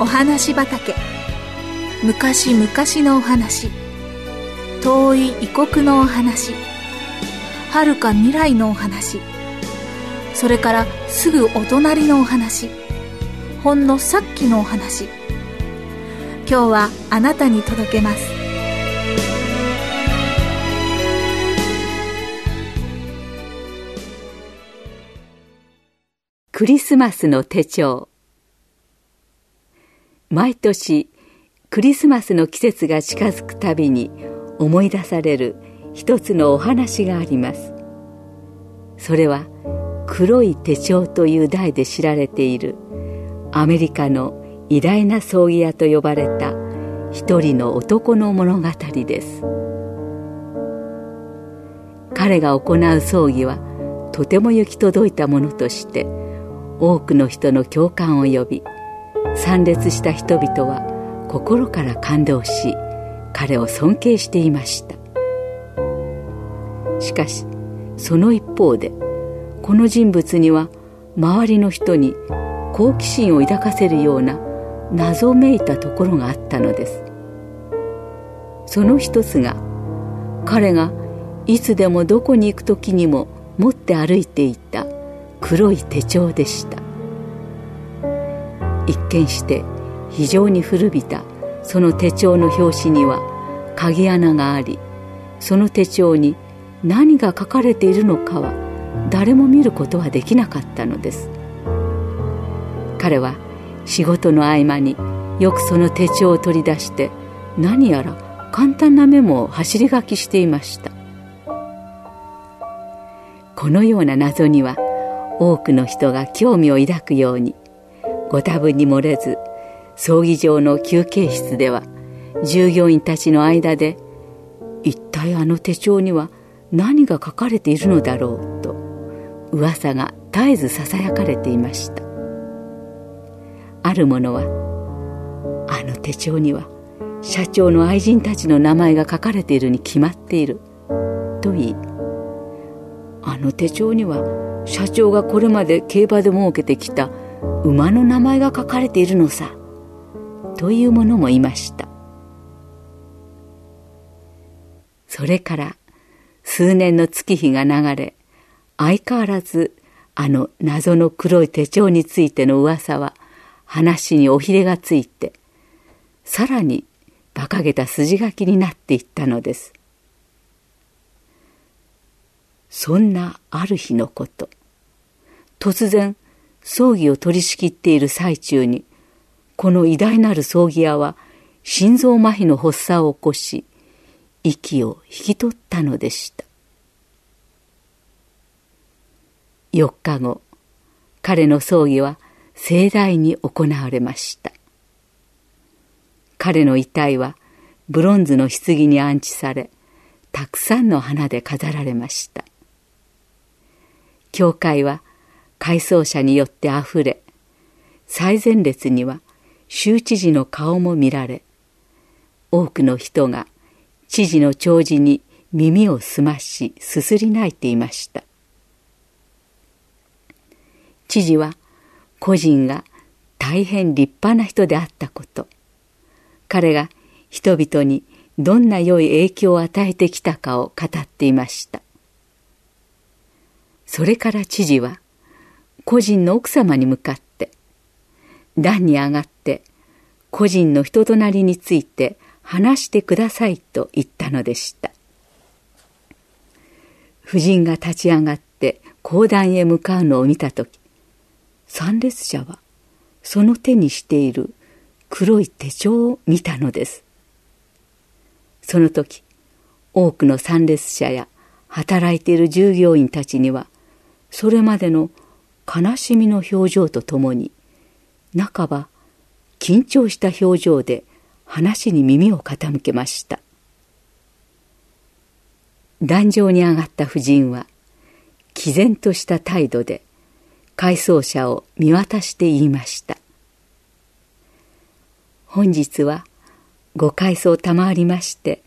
お話畑。昔々のお話。遠い異国のお話。遥か未来のお話。それからすぐお隣のお話。ほんのさっきのお話。今日はあなたに届けます。クリスマスの手帳。毎年クリスマスの季節が近づくたびに思い出される一つのお話があります。それは黒い手帳という題で知られているアメリカの偉大な葬儀屋と呼ばれた一人の男の物語です。彼が行う葬儀はとても行き届いたものとして多くの人の共感を呼び参列した人々は心から感動し彼を尊敬していました。しかしその一方でこの人物には周りの人に好奇心を抱かせるような謎めいたところがあったのです。その一つが彼がいつでもどこに行く時にも持って歩いていた黒い手帳でした。一見して非常に古びたその手帳の表紙には鍵穴がありその手帳に何が書かれているのかは誰も見ることはできなかったのです。彼は仕事の合間によくその手帳を取り出して何やら簡単なメモを走り書きしていました。このような謎には多くの人が興味を抱くようにご多分に漏れず葬儀場の休憩室では従業員たちの間で一体あの手帳には何が書かれているのだろうと噂が絶えずささやかれていました。ある者はあの手帳には社長の愛人たちの名前が書かれているに決まっていると言いあの手帳には社長がこれまで競馬で設けてきた馬の名前が書かれているのさ。という者もいました。それから数年の月日が流れ相変わらずあの謎の黒い手帳についての噂は話におひれがついてさらに馬鹿げた筋書きになっていったのです。そんなある日のこと。突然葬儀を取り仕切っている最中にこの偉大なる葬儀屋は心臓麻痺の発作を起こし息を引き取ったのでした。4日後彼の葬儀は盛大に行われました。彼の遺体はブロンズの棺に安置されたくさんの花で飾られました。教会は回想者によってあふれ最前列には州知事の顔も見られ多くの人が知事の弔辞に耳を澄ましすすり泣いていました。知事は個人が大変立派な人であったこと彼が人々にどんな良い影響を与えてきたかを語っていました。それから知事は個人の奥様に向かって段に上がって個人の人となりについて話してくださいと言ったのでした。夫人が立ち上がって講談へ向かうのを見た時参列者はその手にしている黒い手帳を見たのです。その時多くの参列者や働いている従業員たちにはそれまでの悲しみの表情とともに半ば緊張した表情で話に耳を傾けました。壇上に上がった夫人は毅然とした態度で回想者を見渡して言いました。本日はご回想賜りまして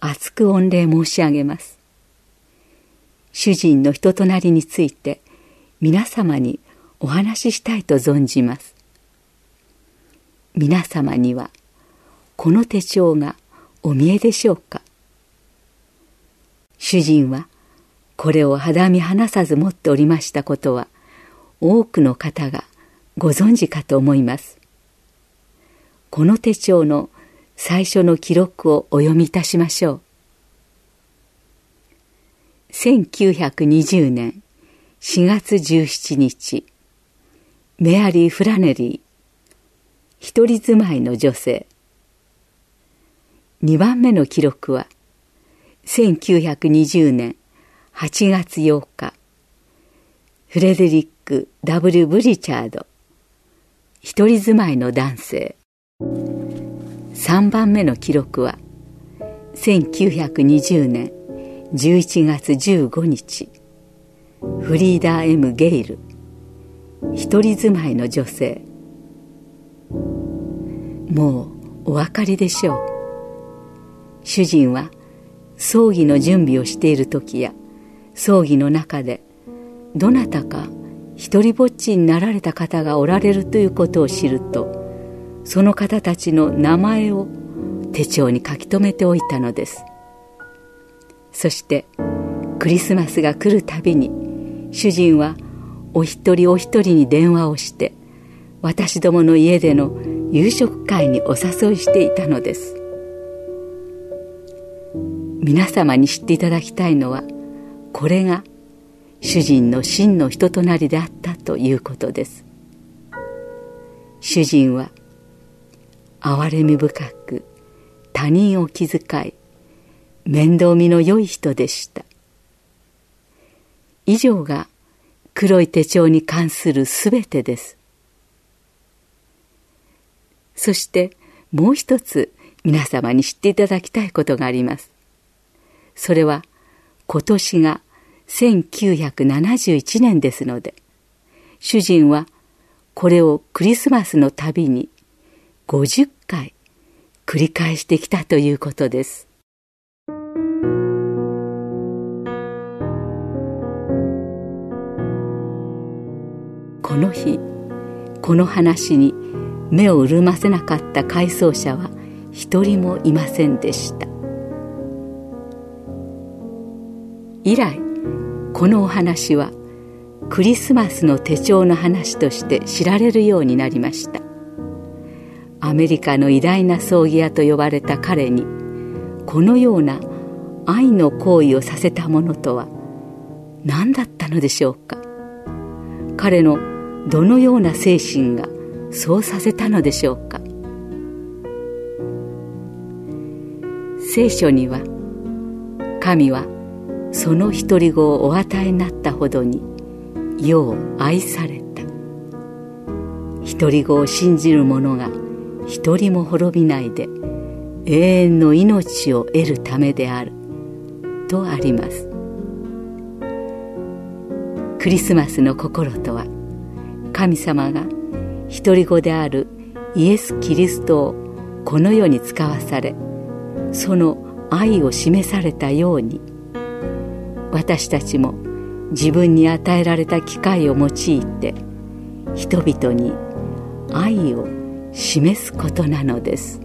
厚く御礼申し上げます。主人の人となりについて皆様にお話ししたいと存じます皆様にはこの手帳がお見えでしょうか主人はこれを肌身離さず持っておりましたことは多くの方がご存知かと思います。この手帳の最初の記録をお読みいたしましょう。1920年4月17日、メアリー・フラネリー、一人住まいの女性。2番目の記録は、1920年8月8日、フレデリック・ W・ ブリチャード、一人住まいの男性。3番目の記録は、1920年11月15日、フリーダー・ M・ ゲイル、一人住まいの女性。もうお分かりでしょう。主人は葬儀の準備をしている時や葬儀の中でどなたか一りぼっちになられた方がおられるということを知るとその方たちの名前を手帳に書き留めておいたのですそしてクリスマスが来るたびに主人はお一人お一人に電話をして私どもの家での夕食会にお誘いしていたのです。皆様に知っていただきたいのはこれが主人の真の人となりであったということです。主人は憐れみ深く他人を気遣い面倒見の良い人でした。以上が黒い手帳に関するすべてですそしてもう一つ皆様に知っていただきたいことがありますそれは今年が1971年ですので、主人はこれをクリスマスのたびに50回繰り返してきたということです。この日、この話に目を潤ませなかった回想者は一人もいませんでした。以来このお話はクリスマスの手帳の話として知られるようになりましたアメリカの偉大な葬儀屋と呼ばれた彼にこのような愛の行為をさせたものとは何だったのでしょうか彼のどのような精神がそうさせたのでしょうか。聖書には神はその独り子をお与えになったほどに世を愛された。独り子を信じる者が一人も滅びないで永遠の命を得るためである。とあります。クリスマスの心とは神様が独り子であるイエス・キリストをこの世に使わされその愛を示されたように私たちも自分に与えられた機会を用いて人々に愛を示すことなのです。